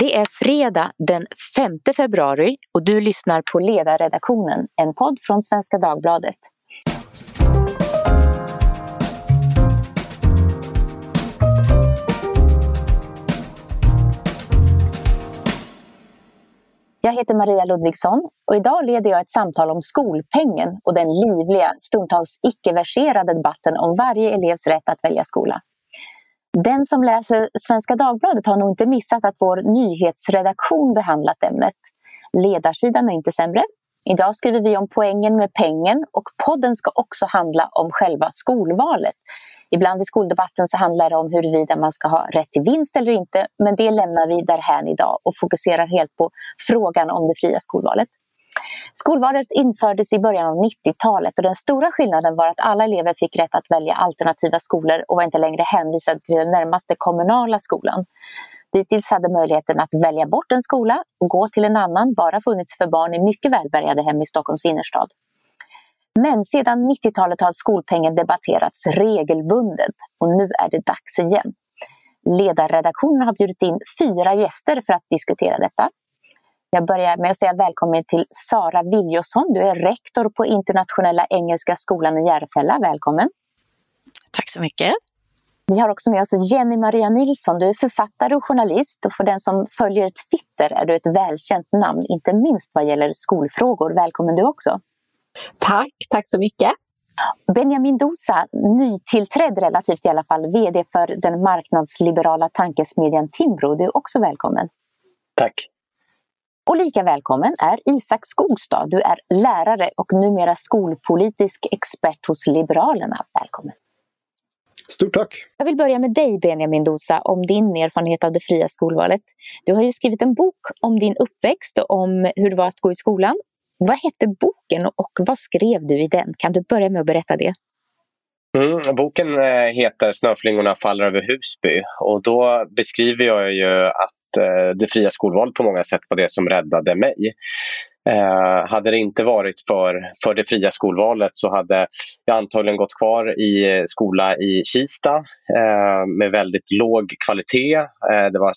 Det är fredag den 5 februari och du lyssnar på Ledarredaktionen, en podd från Svenska Dagbladet. Jag heter Maria Ludvigsson och idag leder jag ett samtal om skolpengen och den livliga, stundtals icke-verserade debatten om varje elevs rätt att välja skola. Den som läser Svenska Dagbladet har nog inte missat att vår nyhetsredaktion behandlat ämnet. Ledarsidan är inte sämre. Idag skriver vi om poängen med pengen och podden ska också handla om själva skolvalet. Ibland i skoldebatten så handlar det om huruvida man ska ha rätt till vinst eller inte, men det lämnar vi därhän idag och fokuserar helt på frågan om det fria skolvalet. Skolvalet infördes i början av 90-talet och den stora skillnaden var att alla elever fick rätt att välja alternativa skolor och var inte längre hänvisade till den närmaste kommunala skolan. Dittills hade möjligheten att välja bort en skola och gå till en annan bara funnits för barn i mycket välbärgade hem i Stockholms innerstad. Men sedan 90-talet har skolpengen debatterats regelbundet och nu är det dags igen. Ledarredaktionen har bjudit in fyra gäster för att diskutera detta. Jag börjar med att säga välkommen till Sara Viljosson. Du är rektor på Internationella Engelska Skolan i Järfälla. Välkommen! Tack så mycket! Vi har också med oss Jenny Maria Nilsson. Du är författare och journalist och för den som följer Twitter är du ett välkänt namn, inte minst vad gäller skolfrågor. Välkommen du också! Tack, tack så mycket! Benjamin Dosa, nytillträdd relativt i alla fall, VD för den marknadsliberala tankesmedjan Timbro. Du är också välkommen! Tack! Och lika välkommen är Isak Skogstad. Du är lärare och numera skolpolitisk expert hos Liberalerna. Välkommen! Stort tack! Jag vill börja med dig Benjamin Dosa om din erfarenhet av det fria skolvalet. Du har ju skrivit en bok om din uppväxt och om hur det var att gå i skolan. Vad hette boken och vad skrev du i den? Kan du börja med att berätta det? Mm, boken eh, heter Snöflingorna faller över Husby och då beskriver jag ju att Eh, det fria skolvalet på många sätt var det som räddade mig. Eh, hade det inte varit för, för det fria skolvalet så hade jag antagligen gått kvar i skola i Kista eh, med väldigt låg kvalitet. Eh, det var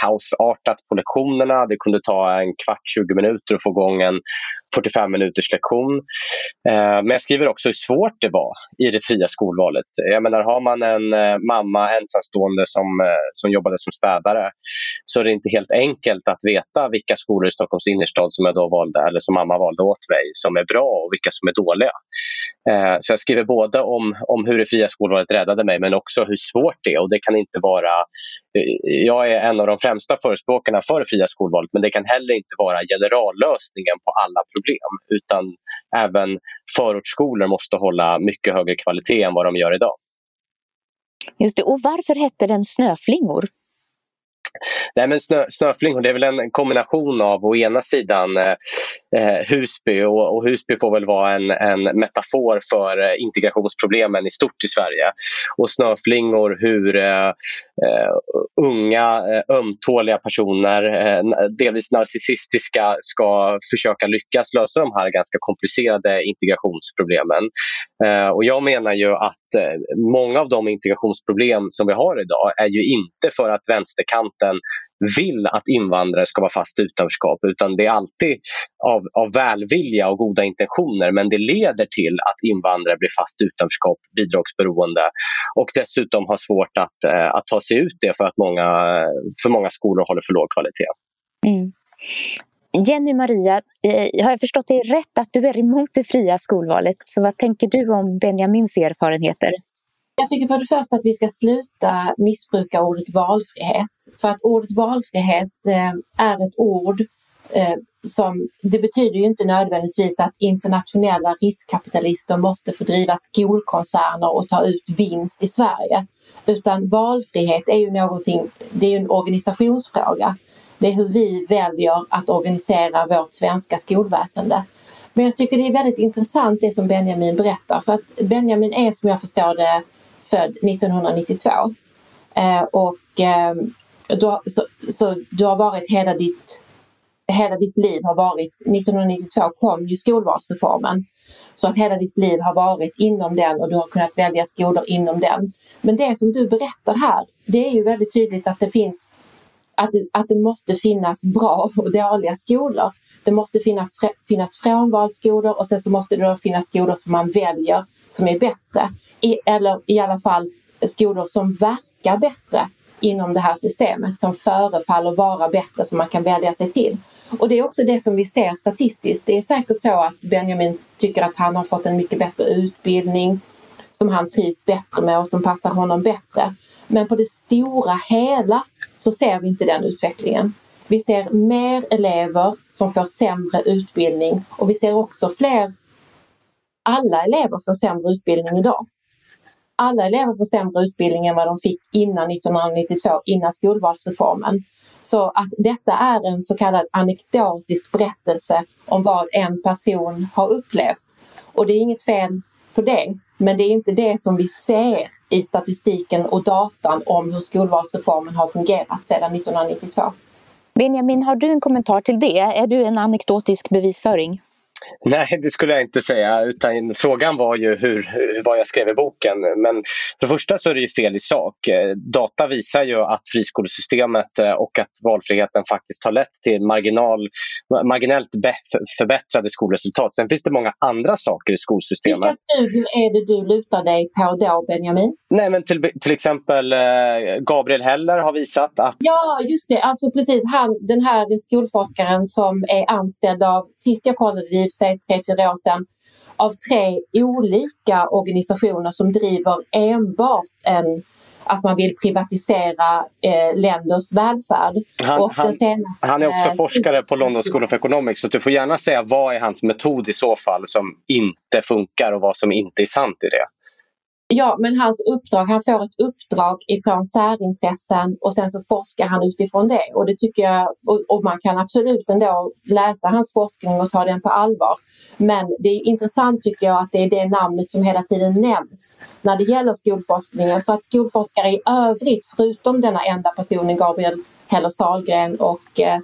kaosartat på lektionerna. Det kunde ta en kvart, 20 minuter att få igång en 45 minuters lektion. Eh, men jag skriver också hur svårt det var i det fria skolvalet. Jag menar, har man en eh, mamma ensamstående som, eh, som jobbade som städare så är det inte helt enkelt att veta vilka skolor i Stockholms innerstad som jag då valde, eller som mamma valde åt mig, som är bra och vilka som är dåliga. Så jag skriver både om, om hur det fria skolvalet räddade mig men också hur svårt det är och det kan inte vara jag är en av de främsta förespråkarna för det fria skolvalet men det kan heller inte vara generallösningen på alla problem utan även förortsskolor måste hålla mycket högre kvalitet än vad de gör idag. Just det. Och varför hette den Snöflingor? Nej, men snö, snöflingor det är väl en kombination av å ena sidan eh, eh, Husby och, och, Husby får väl vara en, en metafor för eh, integrationsproblemen i stort i Sverige. Och snöflingor hur eh, eh unga ömtåliga personer, delvis narcissistiska, ska försöka lyckas lösa de här ganska komplicerade integrationsproblemen. och jag menar ju att många av de integrationsproblem som vi har idag är ju inte för att vänsterkanten staten vill att invandrare ska vara fast utanförskap utan det är alltid av, av välvilja och goda intentioner men det leder till att invandrare blir fast utanförskap, bidragsberoende och dessutom har svårt att, eh, att ta sig ut det för att många, för många skolor håller för låg kvalitet. Mm. Jenny Maria, eh, har jag förstått dig rätt att du är emot det fria skolvalet? Så vad tänker du om Benjamins erfarenheter? Jag tycker för det första att vi ska sluta missbruka ordet valfrihet. För att ordet valfrihet eh, är ett ord eh, som, det betyder ju inte nödvändigtvis att internationella riskkapitalister måste få driva skolkoncerner och ta ut vinst i Sverige. Utan valfrihet är ju någonting, det är ju en organisationsfråga. Det är hur vi väljer att organisera vårt svenska skolväsende. Men jag tycker det är väldigt intressant det som Benjamin berättar för att Benjamin är som jag förstår det född 1992. Eh, och eh, du, så, så, du har varit hela ditt, hela ditt liv har varit, 1992 kom ju skolvalsreformen. Så att hela ditt liv har varit inom den och du har kunnat välja skolor inom den. Men det som du berättar här, det är ju väldigt tydligt att det finns att det, att det måste finnas bra och dåliga skolor. Det måste finnas, finnas frånvalsskolor och sen så måste det finnas skolor som man väljer som är bättre. I, eller i alla fall skolor som verkar bättre inom det här systemet, som förefaller vara bättre som man kan välja sig till. Och det är också det som vi ser statistiskt. Det är säkert så att Benjamin tycker att han har fått en mycket bättre utbildning som han trivs bättre med och som passar honom bättre. Men på det stora hela så ser vi inte den utvecklingen. Vi ser mer elever som får sämre utbildning och vi ser också fler alla elever får sämre utbildning idag. Alla elever får sämre utbildning än vad de fick innan 1992, innan skolvalsreformen. Så att detta är en så kallad anekdotisk berättelse om vad en person har upplevt. Och det är inget fel på det, men det är inte det som vi ser i statistiken och datan om hur skolvalsreformen har fungerat sedan 1992. Benjamin, har du en kommentar till det? Är du en anekdotisk bevisföring? Nej, det skulle jag inte säga. Utan frågan var ju hur, vad jag skrev i boken. Men för det första så är det ju fel i sak. Data visar ju att friskolesystemet eh, och att valfriheten faktiskt har lett till marginal, marginellt förbättrade skolresultat. Sen finns det många andra saker i skolsystemet. Vilka studier är det du lutar dig på då, Benjamin? Nej, men till, till exempel eh, Gabriel Heller har visat att... Ja, just det. Alltså precis. Han, den här skolforskaren som är anställd av, sist jag kollade det sig tre, fyra år sedan av tre olika organisationer som driver enbart en att man vill privatisera eh, länders välfärd. Han, han, senaste, han är också forskare på London School of Economics så du får gärna säga vad är hans metod i så fall som inte funkar och vad som inte är sant i det. Ja, men hans uppdrag, han får ett uppdrag ifrån särintressen och sen så forskar han utifrån det. Och det tycker jag, och, och, man kan absolut ändå läsa hans forskning och ta den på allvar. Men det är intressant tycker jag att det är det namnet som hela tiden nämns när det gäller skolforskningen. För att skolforskare i övrigt, förutom denna enda personen, Gabriel Heller Sahlgren och, eh,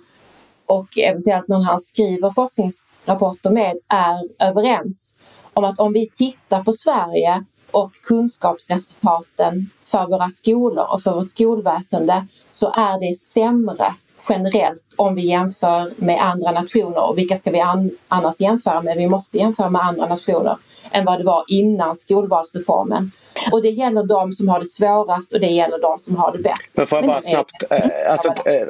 och eventuellt någon han skriver forskningsrapporter med, är överens om att om vi tittar på Sverige och kunskapsresultaten för våra skolor och för vårt skolväsende så är det sämre generellt om vi jämför med andra nationer. Och vilka ska vi an annars jämföra med? Vi måste jämföra med andra nationer än vad det var innan skolvalsreformen. Och det gäller de som har det svårast och det gäller de som har det bäst. Men får jag bara snabbt, eh, mm. alltså, eh,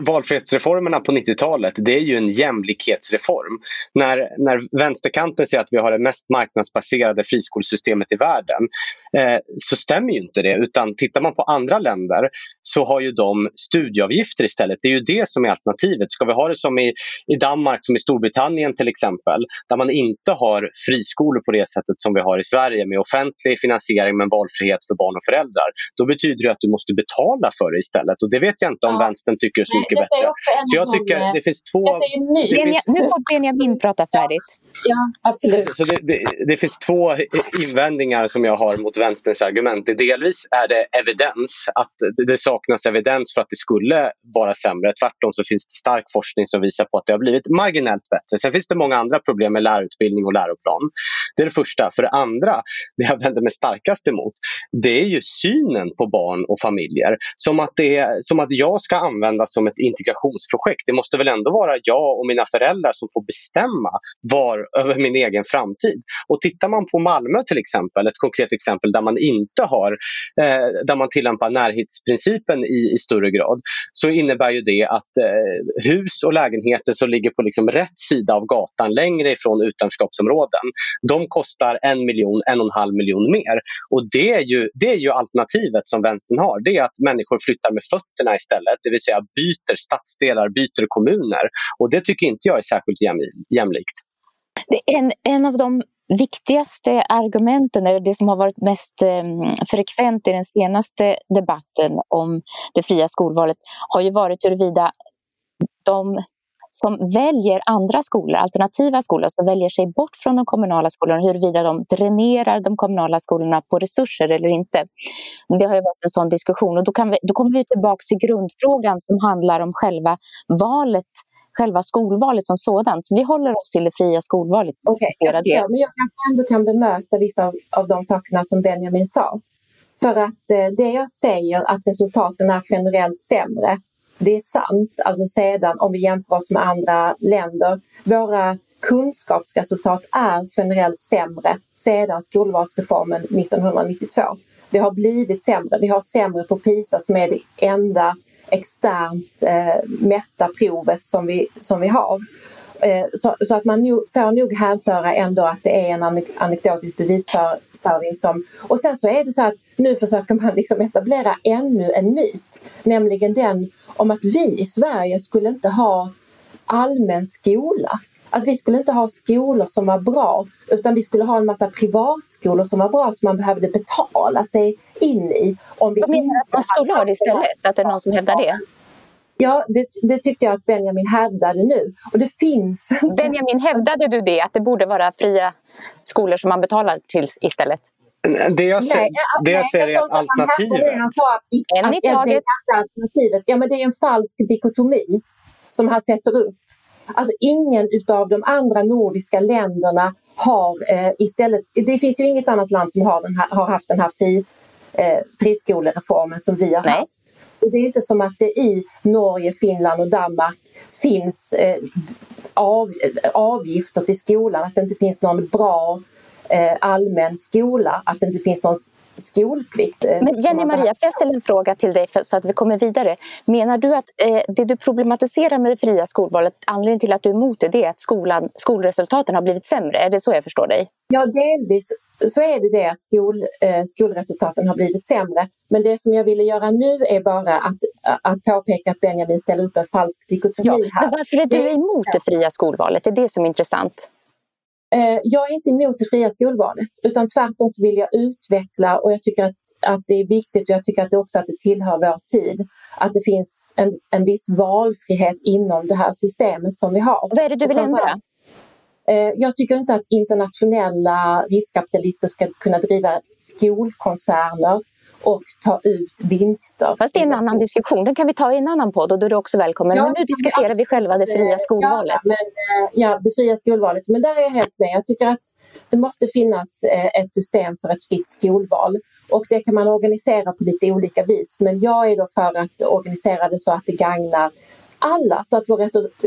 valfrihetsreformerna på 90-talet det är ju en jämlikhetsreform. När, när vänsterkanten säger att vi har det mest marknadsbaserade friskolesystemet i världen eh, så stämmer ju inte det utan tittar man på andra länder så har ju de studieavgifter istället. Det är ju det som är alternativet. Ska vi ha det som i, i Danmark, som i Storbritannien till exempel där man inte har friskolor på det sättet som vi har i Sverige med offentlig finansiering med valfrihet för barn och föräldrar. Då betyder det att du måste betala för det istället och det vet jag inte om ja. vänstern tycker är så mycket Nej, bättre. Så jag tycker det finns två... Det finns... Nu får Benjamin prata färdigt. Ja, absolut. Så det, det, det, finns två invändningar som jag har mot vänsterns argument. Delvis är det evidens, att det saknas evidens för att det skulle vara sämre. Tvärtom så finns det stark forskning som visar på att det har blivit marginellt bättre. Sen finns det många andra problem med lärarutbildning och läroplan. Det är det första. För det andra, det jag vänder mig starkast emot, det är ju synen på barn och familjer. Som att, det som att jag ska användas som ett integrationsprojekt. Det måste väl ändå vara jag och mina föräldrar som får bestämma var, över min egen framtid. Och tittar man på Malmö till exempel, ett konkret exempel där man inte har, eh, där man tillämpar närhetsprincipen i, i större grad, så innebär ju det att eh, hus och lägenheter som ligger på liksom rätt sida av gatan längre ifrån utanförskapsområden, de kostar en miljon, en och en halv miljon mer. Och det är, ju, det är ju alternativet som vänstern har. Det är att människor flyttar med fötterna istället, det vill säga byter stadsdelar, byter kommuner. Och det tycker inte jag är särskilt jämlikt. Det är en, en av de viktigaste argumenten, eller det som har varit mest eh, frekvent i den senaste debatten om det fria skolvalet, har ju varit huruvida de som väljer andra skolor, alternativa skolor, som väljer sig bort från de kommunala skolorna, huruvida de dränerar de kommunala skolorna på resurser eller inte. Det har ju varit en sån diskussion och då, kan vi, då kommer vi tillbaka till grundfrågan som handlar om själva valet själva skolvalet som sådant. Så vi håller oss till det fria skolvalet. Okay, jag det. Men jag kanske ändå kan bemöta vissa av, av de sakerna som Benjamin sa. För att eh, det jag säger att resultaten är generellt sämre det är sant, alltså sedan om vi jämför oss med andra länder. Våra kunskapsresultat är generellt sämre sedan skolvalsreformen 1992. Det har blivit sämre. Vi har sämre på PISA som är det enda externt eh, mätta provet som vi, som vi har. Eh, så, så, att man nu, får nog hänföra ändå att det är en anekdotisk bevisföring som... Och sen så är det så att nu försöker man liksom etablera ännu en myt, nämligen den om att vi i Sverige skulle inte ha allmän skola att vi skulle inte ha skolor som var bra utan vi skulle ha en massa privatskolor som var bra som man behövde betala sig in i. Om vi Vad menar att man skulle ha det istället? Att det är någon som hävdar det? Ja, det, det, tyckte jag att Benjamin hävdade nu. Och det finns... Benjamin, hävdade du det? Att det borde vara fria skolor som man betalar till istället? Det jag ser, Nej, det jag ser är alternativet. Han sa att, att, att, att det är alternativet. Ja, men det är en falsk dikotomi som han sätter upp. Alltså ingen utav de andra nordiska länderna har eh, istället, det finns ju inget annat land som har, den här, har haft den här fri, eh, friskolereformen som vi har Nej. haft. Och det är inte som att det i Norge, Finland och Danmark finns eh, av, avgifter till skolan, att det inte finns någon bra eh, allmän skola, att det inte finns någon skolplikt. Eh, Men Jenny Maria, får jag ställa en fråga till dig för, så att vi kommer vidare. Menar du att eh, det du problematiserar med det fria skolvalet, anledningen till att du är emot det, det är att skolan, skolresultaten har blivit sämre? Är det så jag förstår dig? Ja, delvis så är det det att skol, eh, skolresultaten har blivit sämre. Men det som jag ville göra nu är bara att, att påpeka att Benjamin ställer upp en falsk dikotomi ja, här. Men varför är du emot det fria skolvalet? Det är det som är intressant. Eh, jag är inte emot det fria skolvalet utan tvärtom så vill jag utveckla och jag tycker att, att det är viktigt och jag tycker att det också att det tillhör vår tid. Att det finns en, en viss valfrihet inom det här systemet som vi har. Vad är det du vill ändra? Eh, jag tycker inte att internationella riskkapitalister ska kunna driva skolkoncerner och ta ut vinster. Fast det är en annan diskussion, den kan vi ta i en annan podd och då är du också välkommen. Ja, men nu diskuterar ja, vi själva det fria skolvalet. Ja, men, eh, ja, det fria skolvalet. Men där är jag helt med. Jag tycker att det måste finnas eh, ett system för ett fritt skolval. Och det kan man organisera på lite olika vis. Men jag är då för att organisera det så att det gagnar alla så att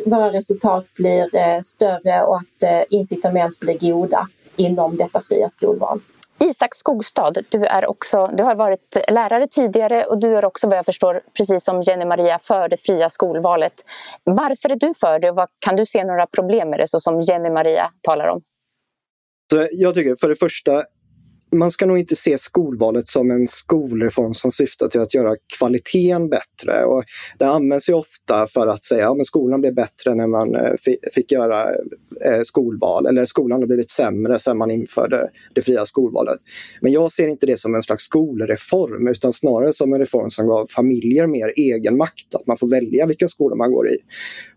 våra resultat blir eh, större och att incitament blir goda inom detta fria skolval. Isak Skogstad, du, är också, du har varit lärare tidigare och du är också vad jag förstår, precis som Jenny Maria, för det fria skolvalet. Varför är du för det och vad, kan du se några problem med det så som Jenny Maria talar om? Så jag tycker för det första man ska nog inte se skolvalet som en skolreform som syftar till att göra kvaliteten bättre. Och det används ju ofta för att säga att ja, skolan blev bättre när man eh, fick göra eh, skolval eller skolan har blivit sämre sedan man införde det fria skolvalet. Men jag ser inte det som en slags skolreform utan snarare som en reform som gav familjer mer egenmakt, att man får välja vilken skola man går i.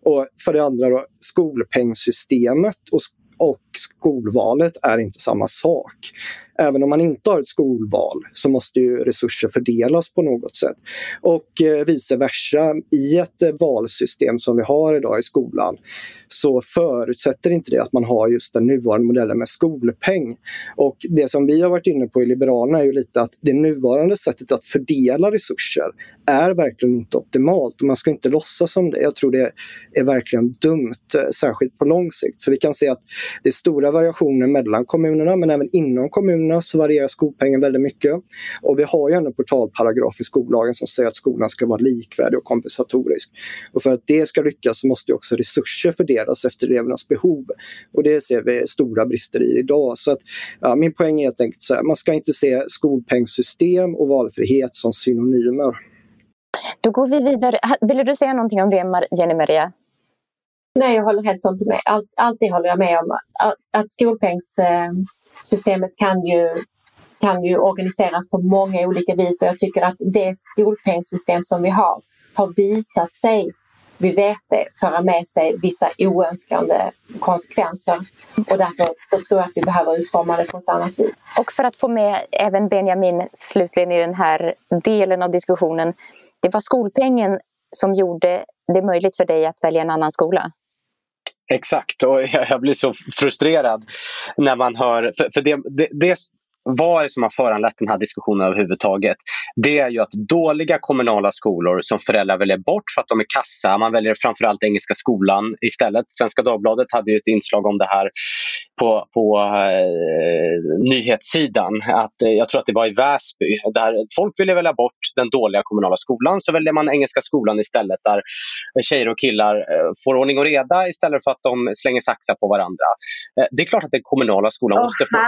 Och för det andra då, skolpengssystemet och och skolvalet är inte samma sak även om man inte har ett skolval så måste ju resurser fördelas på något sätt. Och eh, vice versa, i ett eh, valsystem som vi har idag i skolan så förutsätter inte det att man har just den nuvarande modellen med skolpeng. Och det som vi har varit inne på i Liberalerna är ju lite att det nuvarande sättet att fördela resurser är verkligen inte optimalt och man ska inte låtsas som det. Jag tror det är verkligen dumt, eh, särskilt på lång sikt. För vi kan se att det är stora variationer mellan kommunerna men även inom kommunerna så varierar skolpengen väldigt mycket. Och vi har ju en portalparagraf i skollagen som säger att skolan ska vara likvärdig och kompensatorisk. Och för att det ska lyckas så måste också resurser fördelas efter elevernas behov. Och det ser vi stora brister i idag. Så att, ja, min poäng är helt enkelt så här, man ska inte se skolpengssystem och valfrihet som synonymer. Då går vi vidare. Ville du säga någonting om det Jenny Maria? Nej, jag håller helt och hållet med. Allt, allt det håller jag med om. Att skolpengssystemet kan ju, kan ju organiseras på många olika vis och jag tycker att det skolpengssystem som vi har har visat sig vi vet det, föra med sig vissa oönskade konsekvenser. Och därför så tror jag att vi behöver utforma det på ett annat vis. Och för att få med även Benjamin slutligen i den här delen av diskussionen. Det var skolpengen som gjorde det möjligt för dig att välja en annan skola? Exakt, och jag blir så frustrerad när man hör... För, för det, det, det, vad är det som har föranlett den här diskussionen överhuvudtaget? Det är ju att dåliga kommunala skolor som föräldrar väljer bort för att de är kassa, man väljer framförallt Engelska skolan istället. Svenska Dagbladet hade ju ett inslag om det här på, på eh, nyhetssidan. Att, eh, jag tror att det var i Väsby. Där folk ville välja bort den dåliga kommunala skolan så väljer man Engelska skolan istället där tjejer och killar eh, får ordning och reda istället för att de slänger saxar på varandra. Eh, det är klart att den kommunala skolan oh, måste få,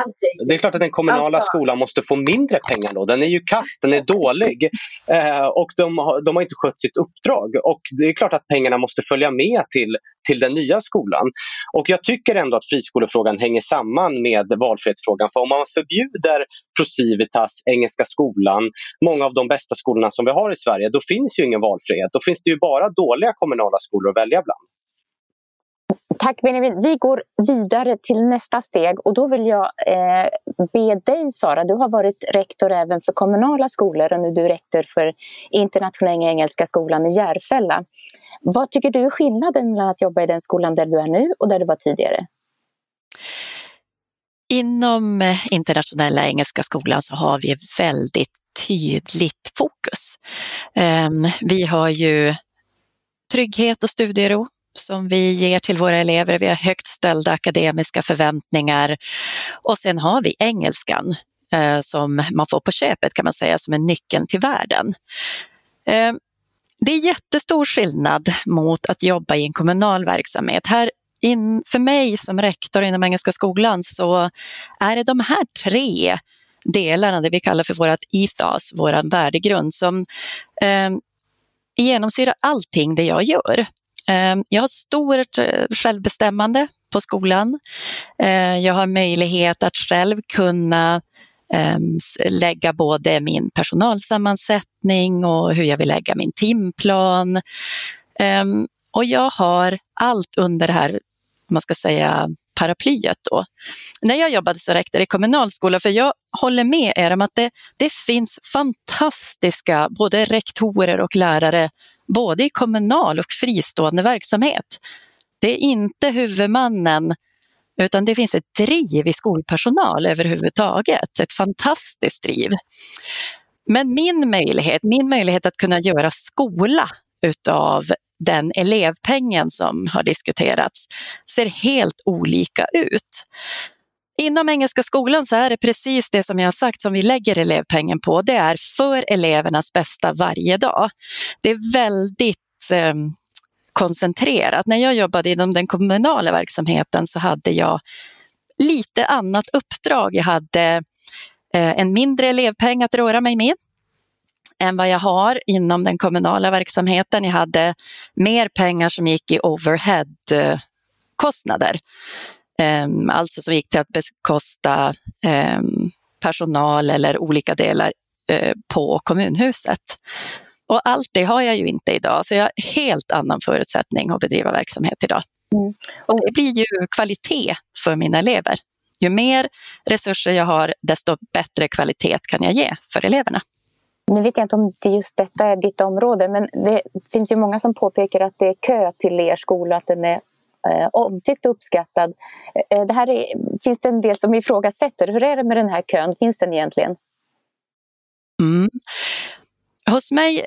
det är klart att den kommunala alltså. skolan måste få mindre pengar då. Den är ju kast, den är dålig eh, och de de har inte skött sitt uppdrag. Och det är klart att pengarna måste följa med till, till den nya skolan. Och jag tycker ändå att friskolefrågan hänger samman med valfrihetsfrågan. För om man förbjuder Procivitas, Engelska skolan, många av de bästa skolorna som vi har i Sverige, då finns ju ingen valfrihet. Då finns det ju bara dåliga kommunala skolor att välja bland. Tack Benjamin. Vi går vidare till nästa steg och då vill jag eh, be dig Sara, du har varit rektor även för kommunala skolor och nu är du rektor för Internationella Engelska skolan i Järfälla. Vad tycker du är skillnaden mellan att jobba i den skolan där du är nu och där du var tidigare? Inom eh, Internationella Engelska skolan så har vi väldigt tydligt fokus. Ehm, vi har ju trygghet och studiero som vi ger till våra elever. Vi har högt ställda akademiska förväntningar och sen har vi engelskan eh, som man får på köpet kan man säga som är nyckeln till världen. Eh, det är jättestor skillnad mot att jobba i en kommunal verksamhet. Här in, för mig som rektor inom Engelska skolan så är det de här tre delarna, det vi kallar för vårt ethos, vår värdegrund, som eh, genomsyrar allting det jag gör. Ehm, jag har stort eh, självbestämmande på skolan. Ehm, jag har möjlighet att själv kunna ehm, lägga både min personalsammansättning och hur jag vill lägga min timplan. Och jag har allt under det här man ska säga, paraplyet. Då. När jag jobbade som rektor i kommunalskola, för jag håller med er om att det, det finns fantastiska både rektorer och lärare både i kommunal och fristående verksamhet. Det är inte huvudmannen utan det finns ett driv i skolpersonal överhuvudtaget, ett fantastiskt driv. Men min möjlighet, min möjlighet att kunna göra skola utav den elevpengen som har diskuterats ser helt olika ut. Inom Engelska skolan så är det precis det som jag har sagt som vi lägger elevpengen på. Det är för elevernas bästa varje dag. Det är väldigt eh, koncentrerat. När jag jobbade inom den kommunala verksamheten så hade jag lite annat uppdrag. Jag hade eh, en mindre elevpeng att röra mig med än vad jag har inom den kommunala verksamheten. Jag hade mer pengar som gick i overheadkostnader. Eh, Ehm, alltså som gick till att bekosta ehm, personal eller olika delar eh, på kommunhuset. Och allt det har jag ju inte idag, så jag har helt annan förutsättning att bedriva verksamhet idag. Mm. Och det blir ju kvalitet för mina elever. Ju mer resurser jag har, desto bättre kvalitet kan jag ge för eleverna. Nu vet jag inte om just detta är ditt område, men det finns ju många som påpekar att det är kö till er skola, att den är eh, omtyckt och uppskattad. Eh, det här är, finns det en del som ifrågasätter. Hur är det med den här kön? Finns den egentligen? Mm. Hos mig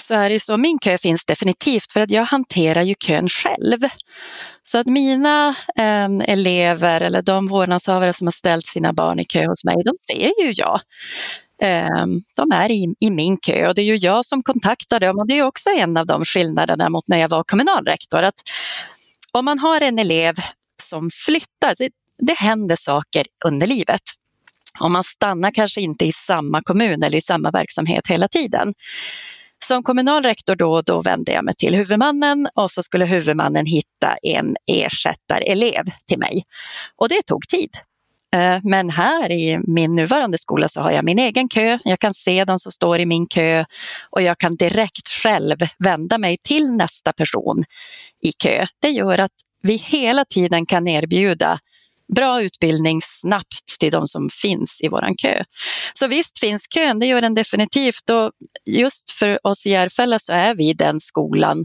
så är det så, min kö finns definitivt för att jag hanterar ju kön själv. Så att mina eh, elever eller de vårdnadshavare som har ställt sina barn i kö hos mig, de ser ju jag. Eh, de är i, i, min kö och det är ju jag som kontaktar dem och det är också en av de skillnaderna mot när jag var kommunalrektor. Att om man har en elev som flyttar, det händer saker under livet. Och man stannar kanske inte i samma kommun eller i samma verksamhet hela tiden. Som kommunal rektor då, då vände jag mig till huvudmannen och så skulle huvudmannen hitta en ersättarelev till mig. Och det tog tid. Eh, men här i min nuvarande skola så har jag min egen kö. Jag kan se de som står i min kö och jag kan direkt själv vända mig till nästa person i kö. Det gör att vi hela tiden kan erbjuda bra utbildning snabbt till de som finns i våran kö. Så visst finns kön, det gör den definitivt och just för oss i Järfälla så är vi den skolan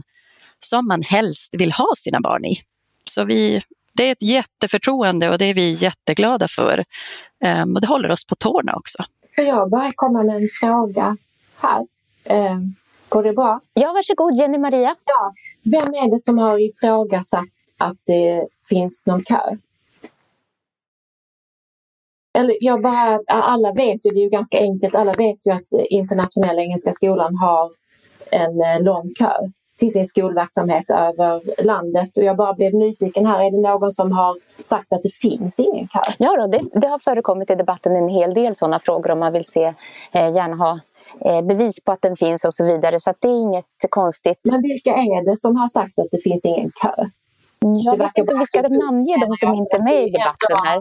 som man helst vill ha sina barn i. Så vi det är ett jätteförtroende och det är vi jätteglada för. Um, och det håller oss på tårna också. Får jag bara komma med en fråga här? Um, går det bra? Ja, varsågod Jenny Maria. Ja. Vem är det som har ifrågasatt att det finns någon kö? Eller jag bara, alla vet ju, det är ju ganska enkelt, alla vet ju att Internationella Engelska Skolan har en eh, lång kö till sin skolverksamhet över landet. Och jag bara blev nyfiken här, är det någon som har sagt att det finns ingen kö? Ja, då, det, det har förekommit i debatten en hel del sådana frågor om man vill se, eh, gärna ha eh, bevis på att den finns och så vidare. Så det är inget konstigt. Men vilka är det som har sagt att det finns ingen kö? Jag vet inte om vi ska namnge de som inte är med i debatten här.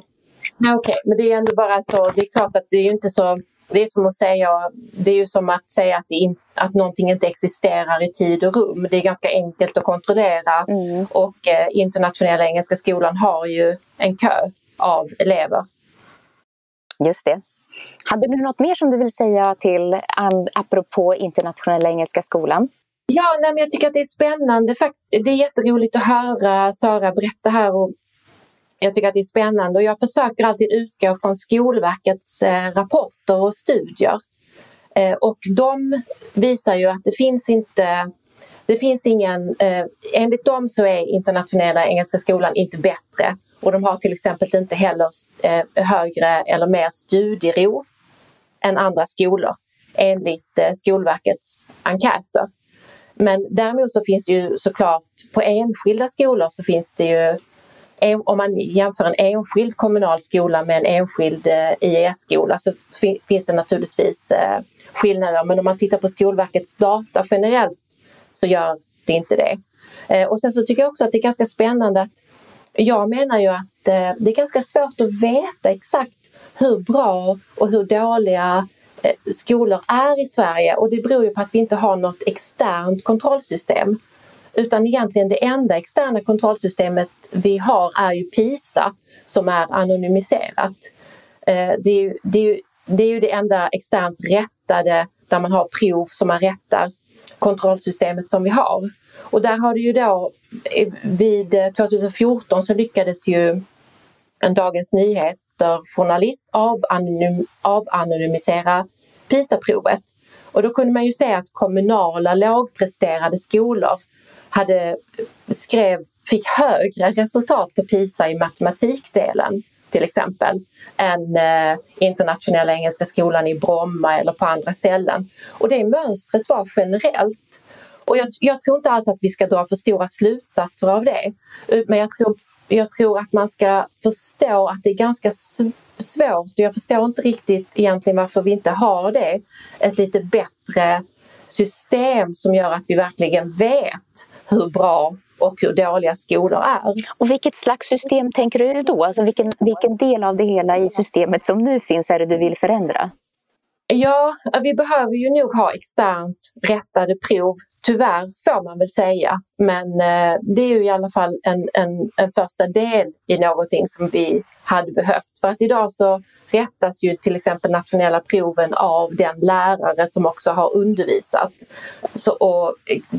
Okej, okay. men det är ändå bara så, det är klart att det är inte så det är som att säga, det är ju som att säga att, in, att någonting inte existerar i tid och rum. Det är ganska enkelt att kontrollera mm. och eh, Internationella Engelska Skolan har ju en kö av elever. Just det. Hade du något mer som du vill säga till apropå Internationella Engelska Skolan? Ja, nej, men jag tycker att det är spännande. Det är jätteroligt att höra Sara berätta här och jag tycker att det är spännande och jag försöker alltid utgå från Skolverkets eh, rapporter och studier. Eh, och de visar ju att det finns inte det finns ingen, eh, enligt dem så är internationella engelska skolan inte bättre och de har till exempel inte heller eh, högre eller mer studiero än andra skolor enligt Skolverkets enkäter. Men däremot så finns det ju såklart på enskilda skolor så finns det ju om man jämför en enskild kommunal skola med en enskild eh, IES-skola så finns det naturligtvis eh, skillnader. Men om man tittar på Skolverkets data generellt så gör det inte det. Eh, och sen så tycker jag också att det är ganska spännande att jag menar ju att det är ganska svårt att veta exakt hur bra och hur dåliga skolor är i Sverige och det beror ju på att vi inte har något externt kontrollsystem. Utan egentligen det enda externa kontrollsystemet vi har är ju PISA som är anonymiserat. Det är ju det, är ju, det, är ju det enda externt rättade där man har prov som man rättar kontrollsystemet som vi har. Och där har det ju då vid 2014 så lyckades ju en Dagens Nyheter journalist avanonym, avanonymisera PISA-provet. Och då kunde man ju se att kommunala lågpresterade skolor hade, skrev, fick högre resultat på PISA i matematikdelen till exempel än eh, internationella engelska skolan i Bromma eller på andra ställen. Och det mönstret var generellt. Och jag, jag, tror inte alls att vi ska dra för stora slutsatser av det. Men jag tror, jag tror att man ska förstå att det är ganska svårt. Jag förstår inte riktigt egentligen varför vi inte har det. Ett lite bättre system som gör att vi verkligen vet hur bra och hur dåliga skolor är. Och vilket slags system tänker du då? Alltså vilken, vilken del av det hela i systemet som nu finns är det du vill förändra? Ja, vi behöver ju nog ha externt rättade prov. Tyvärr får man väl säga. Men eh, det är ju i alla fall en, en, en första del i någonting som vi hade behövt. För att idag så rättas ju till exempel nationella proven av den lärare som också har undervisat. Så, och,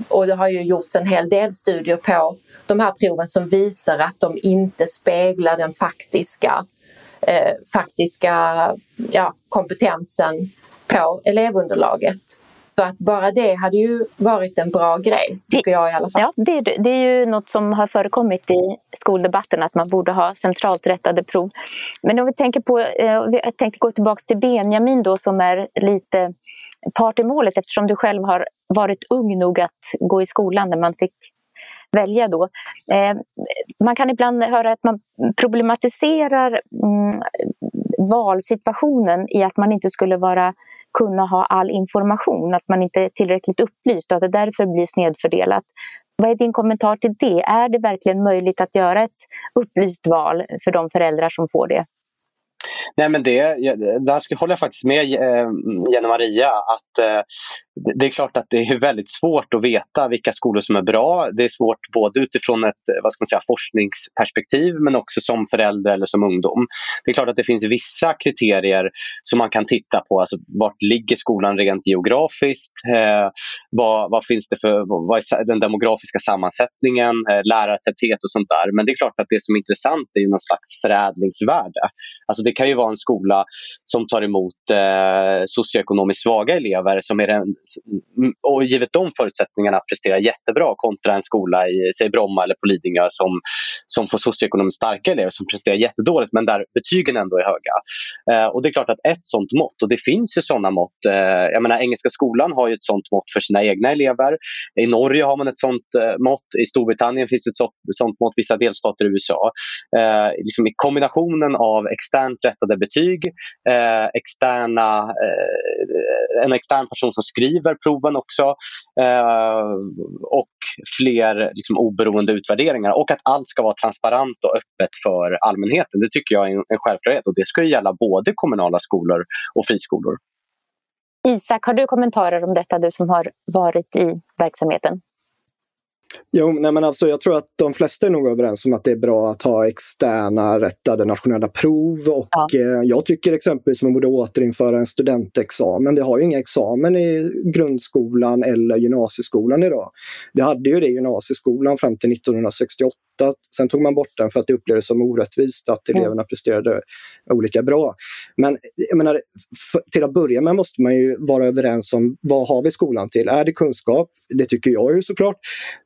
och det har ju gjorts en hel del studier på de här proven som visar att de inte speglar den faktiska, eh, faktiska ja, kompetensen på elevunderlaget. Så att bara det hade ju varit en bra grej, tycker jag i alla fall. Ja, det, det är ju något som har förekommit i skoldebatten, att man borde ha centralt rättade prov. Men om vi tänker på, eh, jag tänkte gå tillbaka till Benjamin då som är lite part i målet eftersom du själv har varit ung nog att gå i skolan när man fick välja då. Eh, man kan ibland höra att man problematiserar mm, valsituationen i att man inte skulle vara kunna ha all information, att man inte är tillräckligt upplyst och att det därför blir snedfördelat. Vad är din kommentar till det? Är det verkligen möjligt att göra ett upplyst val för de föräldrar som får det? Nej, men det, där håller jag faktiskt med eh, Jenny Maria att eh, det är klart att det är väldigt svårt att veta vilka skolor som är bra. Det är svårt både utifrån ett eh, vad ska man säga, forskningsperspektiv men också som förälder eller som ungdom. Det är klart att det finns vissa kriterier som man kan titta på. Alltså, vart ligger skolan rent geografiskt? Eh, vad, vad, finns det för, vad är den demografiska sammansättningen? Eh, lärartäthet och sånt där. Men det är klart att det som är intressant är ju någon slags förädlingsvärde. Alltså, det kan ju vara en skola som tar emot eh, socioekonomiskt svaga elever som är den och givet de förutsättningarna presterar jättebra kontra en skola i säg Bromma eller på Lidingö som, som får socioekonomiskt starka elever som presterar jättedåligt men där betygen ändå är höga. Eh, och det är klart att ett sånt mått, och det finns ju sådana mått. Eh, jag menar Engelska skolan har ju ett sånt mått för sina egna elever. I Norge har man ett sånt eh, mått. I Storbritannien finns ett sånt, sånt mått. Vissa delstater i USA. Eh, liksom I kombinationen av externt rättade betyg, eh, externa, eh, en extern person som skriver skriver proven också eh, och fler liksom, oberoende utvärderingar och att allt ska vara transparent och öppet för allmänheten. Det tycker jag är en, en självklarhet och det ska gälla både kommunala skolor och friskolor. Isak, har du kommentarer om detta, du som har varit i verksamheten? Jo, nej men alltså, jag tror att de flesta är nog överens om att det är bra att ha externa rättade nationella prov. Och ja. eh, Jag tycker exempelvis att man borde återinföra en studentexamen. Vi har ju inga examen i grundskolan eller gymnasieskolan idag. Vi hade ju det i gymnasieskolan fram till 1968 Sen tog man bort den för att det upplevdes som orättvist att eleverna presterade olika bra. Men jag menar, för, till att börja med måste man ju vara överens om vad har vi skolan till? Är det kunskap? Det tycker jag ju såklart.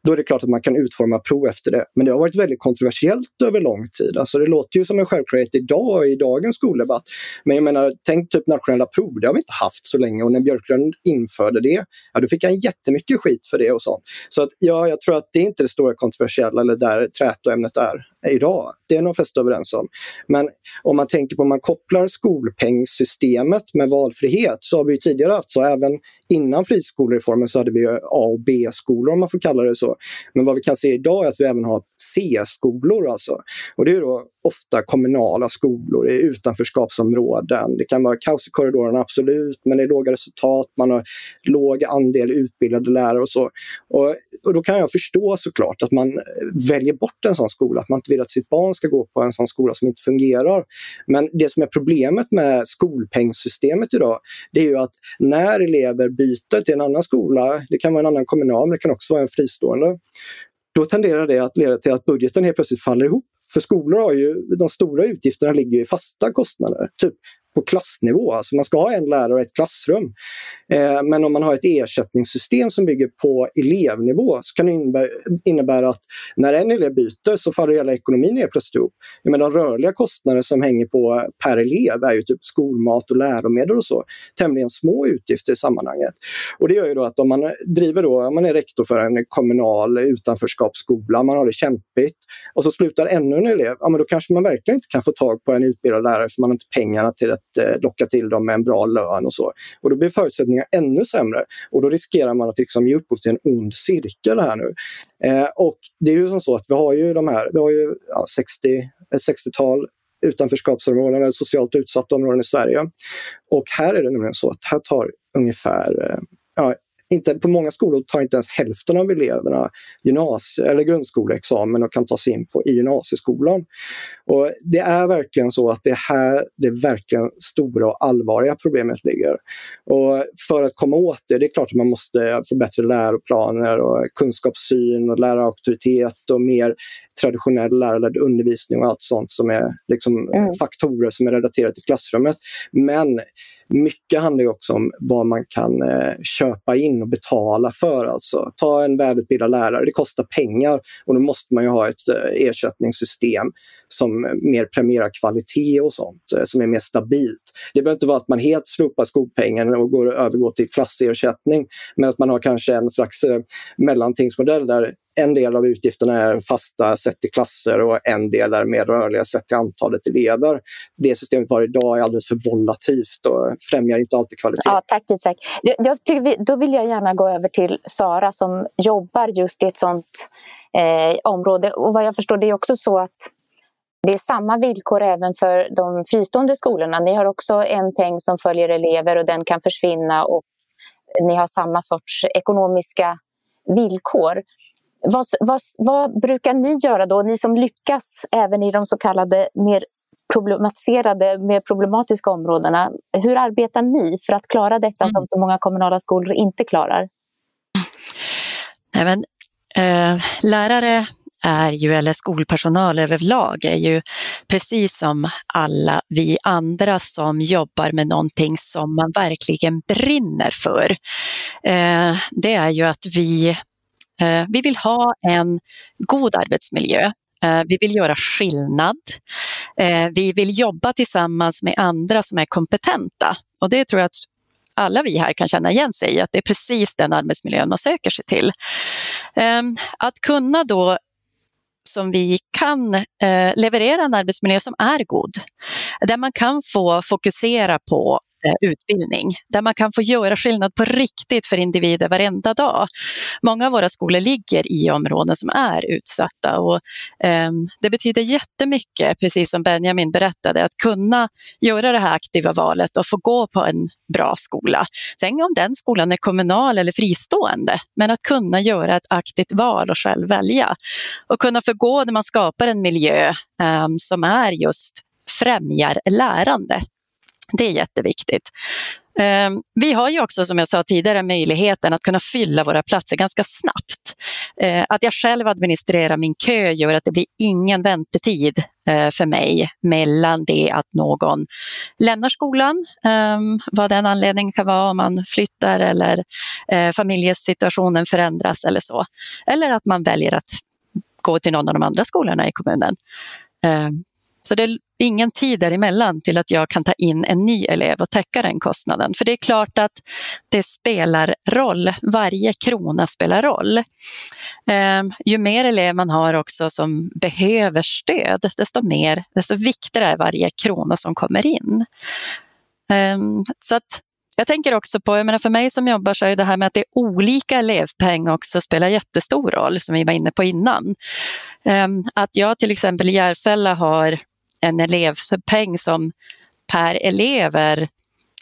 Då är det klart att man kan utforma prov efter det. Men det har varit väldigt kontroversiellt över lång tid. Alltså det låter ju som en självklarhet idag i dagens skoldebatt. Men jag menar, tänk typ nationella prov, det har vi inte haft så länge. Och när Björklund införde det, ja, då fick han jättemycket skit för det och sånt. Så att, ja, jag tror att det är inte det stora kontroversiella eller där trätoämnet är idag. Det är de flesta överens om. Men om man tänker på om man kopplar skolpengssystemet med valfrihet så har vi tidigare haft så även innan friskolereformen så hade vi A och B-skolor om man får kalla det så. Men vad vi kan se idag är att vi även har C-skolor alltså. Och det är då ofta kommunala skolor i utanförskapsområden. Det kan vara kaos i korridorerna, absolut, men det är låga resultat, man har låg andel utbildade lärare och så. Och, och då kan jag förstå såklart att man eh, väljer bort en sån skola, att man inte vill att sitt barn ska gå på en sån skola som inte fungerar. Men det som är problemet med skolpengssystemet idag, det är ju att när elever byter till en annan skola, det kan vara en annan kommunal, men det kan också vara en fristående, då tenderar det att leda till att budgeten helt plötsligt faller ihop. För skolor har ju, de stora utgifterna ligger i fasta kostnader. Typ på klassnivå. Alltså man ska ha en lärare och ett klassrum. Eh, men om man har ett ersättningssystem som bygger på elevnivå så kan det innebära, innebära att när en elev byter så faller hela ekonomin helt plötsligt ihop. Men de rörliga kostnader som hänger på per elev är ju typ skolmat och läromedel och så. Tämligen små utgifter i sammanhanget. Och det gör ju då att om man driver då, om man är rektor för en kommunal utanförskapsskola, man har det kämpigt och så slutar ännu en elev, ja men då kanske man verkligen inte kan få tag på en utbildad lärare för man har inte pengarna till ett Eh, locka till dem med en bra lön och så. Och då blir förutsättningarna ännu sämre och då riskerar man att liksom ge upphov till en ond cirkel här nu. Eh, och det är ju som så att vi har ju de här, vi har ju ja, 60, 60-tal utanförskapsområden eller socialt utsatta områden i Sverige. Och här är det nämligen så att här tar ungefär eh, ja, inte, på många skolor tar inte ens hälften av eleverna gymnasie eller grundskoleexamen och kan ta sig in på, i gymnasieskolan. Och det är verkligen så att det är här det verkligen stora och allvarliga problemet ligger. Och för att komma åt det, det är klart att man måste få bättre läroplaner och kunskapssyn och lärarauktoritet och mer traditionell lärarledd undervisning och allt sånt som är liksom mm. faktorer som är relaterade till klassrummet. Men mycket handlar också om vad man kan eh, köpa in och betala för. Alltså, ta en välutbildad lärare, det kostar pengar och då måste man ju ha ett eh, ersättningssystem som mer premierar kvalitet och sånt, eh, som är mer stabilt. Det behöver inte vara att man helt slopar skolpengen och går, övergår till klassersättning, men att man har kanske en slags eh, mellantingsmodell där en del av utgifterna är fasta sett till klasser och en del är mer rörliga sett till antalet elever. Det systemet var idag är alldeles för volatilt och främjar inte alltid kvalitet. Ja, tack Isak. Jag, jag, då vill jag gärna gå över till Sara som jobbar just i ett sådant eh, område. Och vad jag förstår det är också så att det är samma villkor även för de fristående skolorna. Ni har också en peng som följer elever och den kan försvinna och ni har samma sorts ekonomiska villkor. Vad, vad, vad, brukar ni göra då, ni som lyckas även i de så kallade mer problematiserade, mer problematiska områdena? Hur arbetar ni för att klara detta mm. som så många kommunala skolor inte klarar? Nej, men, eh, lärare är ju, eller skolpersonal överlag, är ju precis som alla vi andra som jobbar med någonting som man verkligen brinner för. Eh, det är ju att vi, Eh, vi vill ha en god arbetsmiljö. Eh, vi vill göra skillnad. Eh, vi vill jobba tillsammans med andra som är kompetenta. Och det tror jag att alla vi här kan känna igen sig i, att det är precis den arbetsmiljön man söker sig till. Ehm, att kunna då som vi kan eh, leverera en arbetsmiljö som är god. Där man kan få fokusera på Eh, utbildning där man kan få göra skillnad på riktigt för individer varenda dag. Många av våra skolor ligger i områden som är utsatta och eh, det betyder jättemycket, precis som Benjamin berättade, att kunna göra det här aktiva valet och få gå på en bra skola. Sen om den skolan är kommunal eller fristående, men att kunna göra ett aktivt val och själv välja. Och kunna få gå när man skapar en miljö eh, som är just främjar lärande. Det är jätteviktigt. Ehm, vi har ju också, som jag sa tidigare, möjligheten att kunna fylla våra platser ganska snabbt. Ehm, att jag själv administrerar min kö gör att det blir ingen väntetid eh, för mig mellan det att någon lämnar skolan, ehm, vad den anledningen kan vara, om man flyttar eller eh, familjesituationen förändras eller så. Eller att man väljer att gå till någon av de andra skolorna i kommunen. Så det ingen tid däremellan till att jag kan ta in en ny elev och täcka den kostnaden. För det är klart att det spelar roll. Varje krona spelar roll. Eh, ju mer elev man har också som behöver stöd, desto mer, desto viktigare är varje krona som kommer in. Eh, så att jag tänker också på, jag menar för mig som jobbar så är det här med att det är olika elevpeng också spelar jättestor roll, som vi var inne på innan. Ehm, att jag till exempel i Järfälla har en elevpeng som per elev är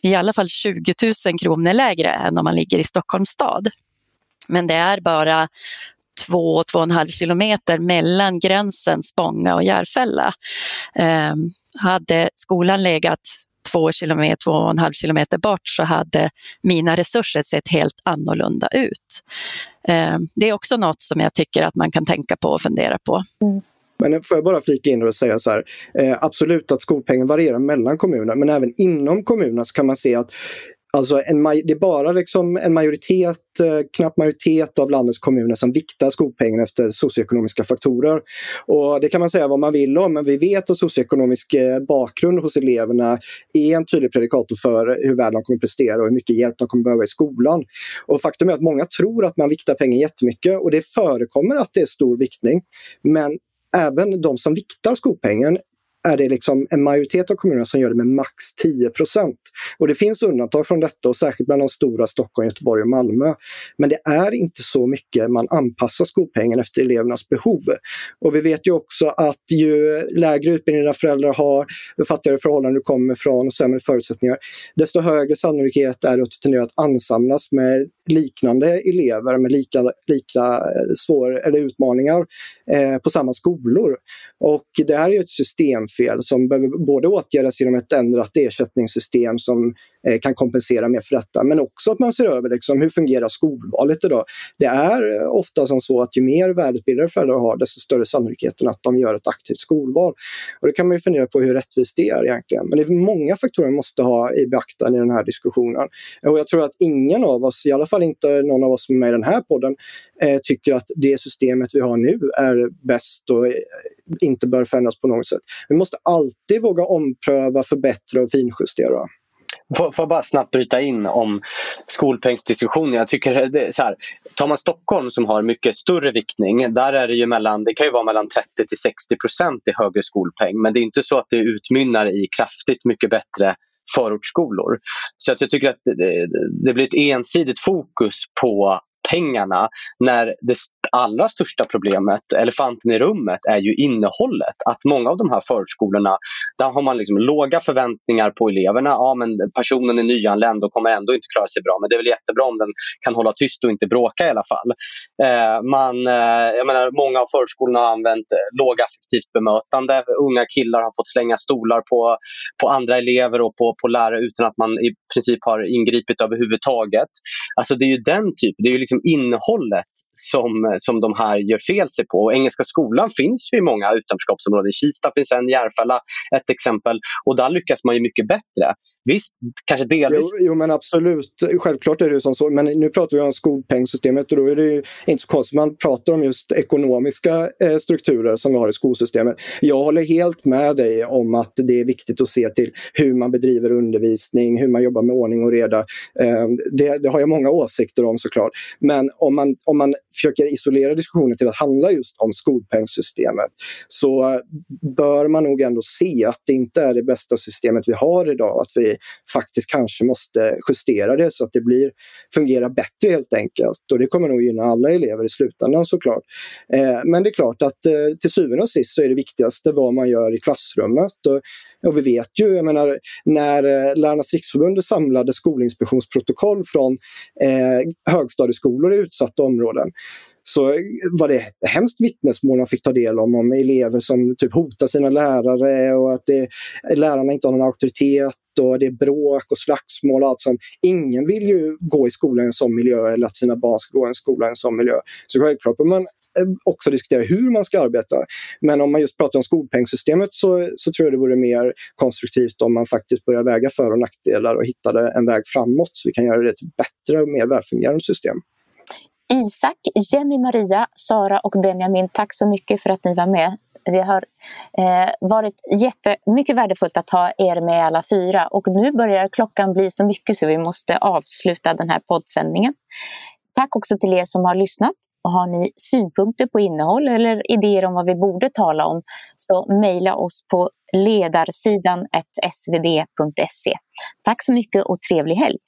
i alla fall 20 000 kronor lägre än om man ligger i Stockholms stad. Men det är bara två, två och en halv kilometer mellan gränsen Spånga och Järfälla. Eh, hade skolan legat två kilometer, två och en halv kilometer bort så hade mina resurser sett helt annorlunda ut. Eh, det är också något som jag tycker att man kan tänka på och fundera på. Mm. Men får jag bara flika in och säga så här, eh, absolut att skolpengen varierar mellan kommuner, men även inom kommunerna så kan man se att Alltså en, det är bara liksom en majoritet, eh, knapp majoritet av landets kommuner som viktar skolpengen efter socioekonomiska faktorer. Och Det kan man säga vad man vill om, men vi vet att socioekonomisk eh, bakgrund hos eleverna är en tydlig predikator för hur väl de kommer prestera och hur mycket hjälp de kommer behöva i skolan. Och Faktum är att många tror att man viktar pengen jättemycket och det förekommer att det är stor viktning. Men även de som viktar skolpengen är det liksom en majoritet av kommunerna som gör det med max 10% Och det finns undantag från detta och särskilt bland de stora Stockholm, Göteborg och Malmö. Men det är inte så mycket man anpassar skolpengen efter elevernas behov. Och vi vet ju också att ju lägre utbildning dina föräldrar har, ju fattigare förhållanden du kommer ifrån och sämre förutsättningar, desto högre sannolikhet är det att du tenderar att ansamlas med liknande elever med lika, lika eh, svår, eller utmaningar eh, på samma skolor. Och det här är ett system fel som behöver både åtgärdas genom ett ändrat ersättningssystem som Eh, kan kompensera mer för detta. Men också att man ser över liksom, hur fungerar skolvalet idag. Det är eh, ofta som så att ju mer välutbildade föräldrar har desto större sannolikheten att de gör ett aktivt skolval. Och det kan man ju fundera på hur rättvist det är egentligen. Men det är många faktorer man måste ha i beaktande i den här diskussionen. Och jag tror att ingen av oss, i alla fall inte någon av oss som är med i den här podden, eh, tycker att det systemet vi har nu är bäst och eh, inte bör förändras på något sätt. Vi måste alltid våga ompröva, förbättra och finjustera. Får, får jag bara snabbt bryta in om skolpengsdiskussionen. Jag tycker det, så här, tar man Stockholm som har mycket större viktning, där är det ju mellan, det kan ju vara mellan 30 till 60 procent i högre skolpeng. Men det är inte så att det utmynnar i kraftigt mycket bättre förortsskolor. Så att jag tycker att det, det blir ett ensidigt fokus på pengarna när det allra största problemet, elefanten i rummet, är ju innehållet. Att många av de här förskolorna, där har man liksom låga förväntningar på eleverna. Ja, men personen är nyanländ och kommer ändå inte klara sig bra, men det är väl jättebra om den kan hålla tyst och inte bråka i alla fall. Eh, man, eh, jag menar, många av förskolorna har använt eh, lågaffektivt bemötande. Unga killar har fått slänga stolar på, på andra elever och på, på lärare utan att man i princip har ingripit överhuvudtaget. Alltså det är ju den typen, det är ju liksom innehållet som, Eh, som de här gör fel sig på. Och Engelska skolan finns ju i många utanförskapsområden. Kista finns en, Järfälla ett exempel. Och där lyckas man ju mycket bättre. Visst, kanske delvis... Jo, jo men absolut, självklart är det som så. Men nu pratar vi om skolpengssystemet och då är det ju inte så konstigt man pratar om just ekonomiska eh, strukturer som vi har i skolsystemet. Jag håller helt med dig om att det är viktigt att se till hur man bedriver undervisning, hur man jobbar med ordning och reda. Eh, det, det, har jag många åsikter om såklart. Men om man, om man försöker isolera diskussionen till att handla just om skolpengssystemet så bör man nog ändå se att det inte är det bästa systemet vi har idag. Att vi faktiskt kanske måste justera det så att det blir, fungerar bättre helt enkelt. Och det kommer nog gynna alla elever i slutändan såklart. Eh, men det är klart att eh, till syvende och sist så är det viktigaste vad man gör i klassrummet. Och, och vi vet ju, jag menar, när eh, Lärarnas riksförbund samlade skolinspektionsprotokoll från eh, högstadieskolor i utsatta områden så var det ett hemskt vittnesmål man fick ta del om, om elever som typ hotar sina lärare och att det, lärarna inte har någon auktoritet och det är bråk och slagsmål och allt sånt. Ingen vill ju gå i skolan i en sån miljö eller att sina barn ska gå i en skola i en sån miljö. Så självklart behöver man eh, också diskutera hur man ska arbeta. Men om man just pratar om skolpengssystemet så, så tror jag det vore mer konstruktivt om man faktiskt börjar väga för och nackdelar och hittade en väg framåt så vi kan göra det till ett bättre och mer välfungerande system. Isak, Jenny Maria, Sara och Benjamin, tack så mycket för att ni var med. Det har eh, varit jättemycket värdefullt att ha er med alla fyra och nu börjar klockan bli så mycket så vi måste avsluta den här poddsändningen. Tack också till er som har lyssnat. Och har ni synpunkter på innehåll eller idéer om vad vi borde tala om så mejla oss på ledarsidan svd.se. Tack så mycket och trevlig helg!